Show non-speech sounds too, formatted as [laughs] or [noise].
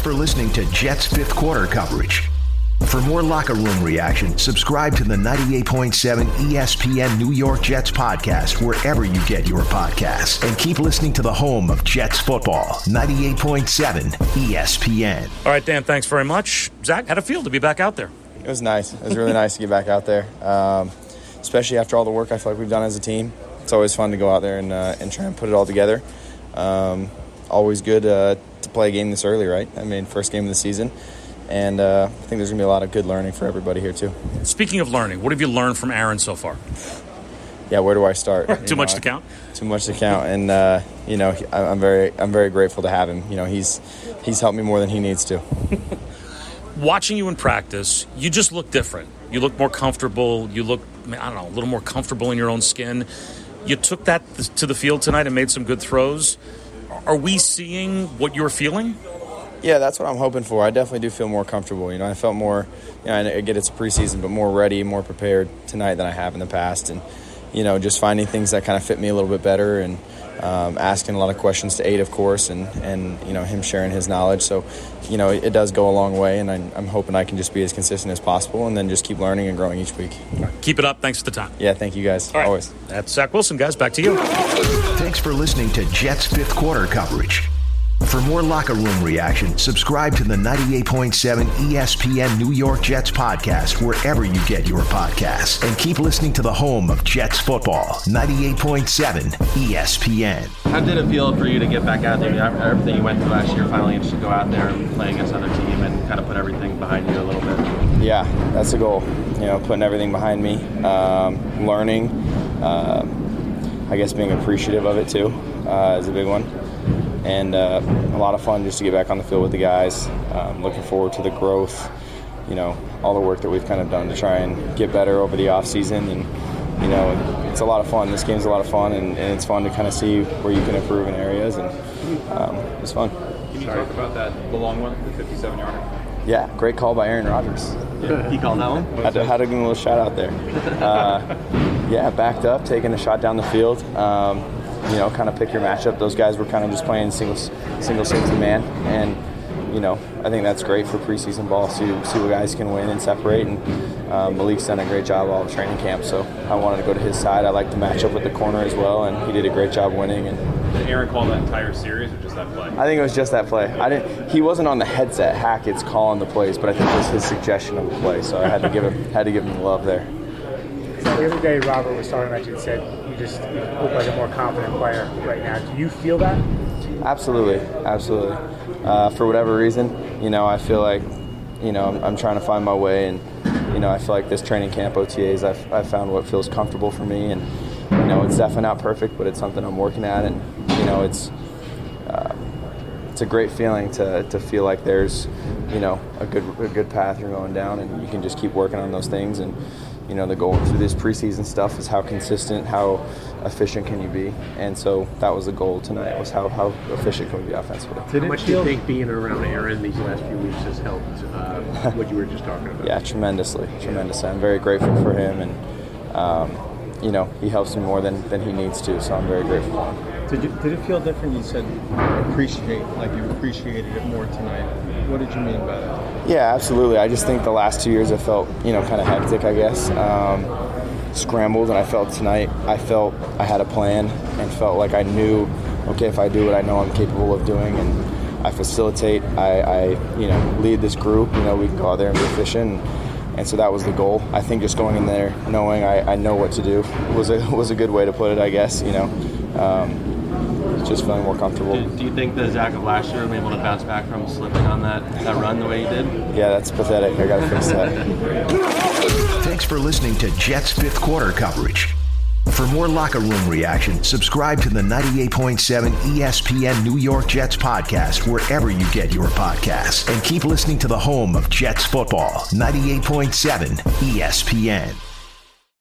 for listening to Jets fifth quarter coverage. For more locker room reaction, subscribe to the 98.7 ESPN New York Jets podcast wherever you get your podcasts. And keep listening to the home of Jets football, 98.7 ESPN. All right, Dan, thanks very much. Zach, how'd it feel to be back out there? It was nice. It was really nice to get back out there, um, especially after all the work I feel like we've done as a team. It's always fun to go out there and, uh, and try and put it all together. Um, always good uh, to play a game this early, right? I mean, first game of the season and uh, I think there's going to be a lot of good learning for everybody here too. Speaking of learning, what have you learned from Aaron so far? Yeah, where do I start? [laughs] too know, much to count. Too much to count, and uh, you know, I'm very, I'm very grateful to have him. You know, he's he's helped me more than he needs to. [laughs] Watching you in practice, you just look different. You look more comfortable. You look, I don't know, a little more comfortable in your own skin. You took that to the field tonight and made some good throws. Are we seeing what you're feeling? Yeah, that's what I'm hoping for. I definitely do feel more comfortable. You know, I felt more, you know, I get it's preseason, but more ready, more prepared tonight than I have in the past. And, you know, just finding things that kind of fit me a little bit better and um, asking a lot of questions to Aid, of course, and, and, you know, him sharing his knowledge. So, you know, it, it does go a long way, and I, am hoping I can just be as consistent as possible and then just keep learning and growing each week. Keep it up. Thanks for the time. Yeah, thank you guys. Always. That's Zach Wilson, guys. Back to you. Thanks for listening to Jets fifth quarter coverage. For more locker room reaction, subscribe to the 98.7 ESPN New York Jets podcast wherever you get your podcasts. And keep listening to the home of Jets football, 98.7 ESPN. How did it feel for you to get back out there? Everything you went through last year, finally just to go out there and play against another team and kind of put everything behind you a little bit? Yeah, that's the goal. You know, putting everything behind me, um, learning, uh, I guess being appreciative of it too uh, is a big one and uh, a lot of fun just to get back on the field with the guys. Um, looking forward to the growth, you know, all the work that we've kind of done to try and get better over the off season, and you know, it's a lot of fun. This game's a lot of fun, and, and it's fun to kind of see where you can improve in areas, and um, it's fun. Can you talk about that the long one, the 57 yarder? Yeah, great call by Aaron Rodgers. He called that one. Had to, had to give him a little shout out there. Uh, yeah, backed up, taking a shot down the field. Um, you know, kind of pick your matchup. Those guys were kind of just playing single single safety man, and you know, I think that's great for preseason ball. See see what guys can win and separate. And um, Malik's done a great job all of training camp, so I wanted to go to his side. I like to match up with the corner as well, and he did a great job winning. And did Aaron call that entire series or just that play? I think it was just that play. I didn't. He wasn't on the headset. Hackett's calling the plays, but I think it was his suggestion of the play, so I had to give him had to give him the love there. The other day, Robert was talking about you and said you just you look like a more confident player right now. Do you feel that? Absolutely, absolutely. Uh, for whatever reason, you know, I feel like, you know, I'm, I'm, trying to find my way, and you know, I feel like this training camp OTAs, I've, I've found what feels comfortable for me, and you know, it's definitely not perfect, but it's something I'm working at, and you know, it's. Uh, it's a great feeling to, to feel like there's, you know, a good a good path you're going down, and you can just keep working on those things and you know the goal through this preseason stuff is how consistent, how efficient can you be, and so that was the goal tonight was how, how efficient can we be offensively. Did how much do you think being around Aaron these last few weeks has helped uh, what you were just talking about? Yeah, tremendously, tremendously. I'm very grateful for him, and um, you know he helps me more than, than he needs to, so I'm very grateful for him. Did, you, did it feel different? You said appreciate, like you appreciated it more tonight. What did you mean by that? Yeah, absolutely. I just think the last two years I felt, you know, kind of hectic, I guess. Um, scrambled, and I felt tonight, I felt I had a plan and felt like I knew, okay, if I do what I know I'm capable of doing and I facilitate, I, I you know, lead this group, you know, we can go out there and be efficient. And, so that was the goal. I think just going in there knowing I, I know what to do was a, [laughs] was a good way to put it, I guess, you know. Um, just feeling more comfortable. Do, do, you think the Zach of last year will be able to bounce back from slipping on that, that run the way he did? Yeah, that's pathetic. I got to fix that. Thanks for listening to Jets fifth quarter coverage. For more locker room reaction, subscribe to the 98.7 ESPN New York Jets podcast wherever you get your podcasts. And keep listening to the home of Jets football, 98.7 ESPN.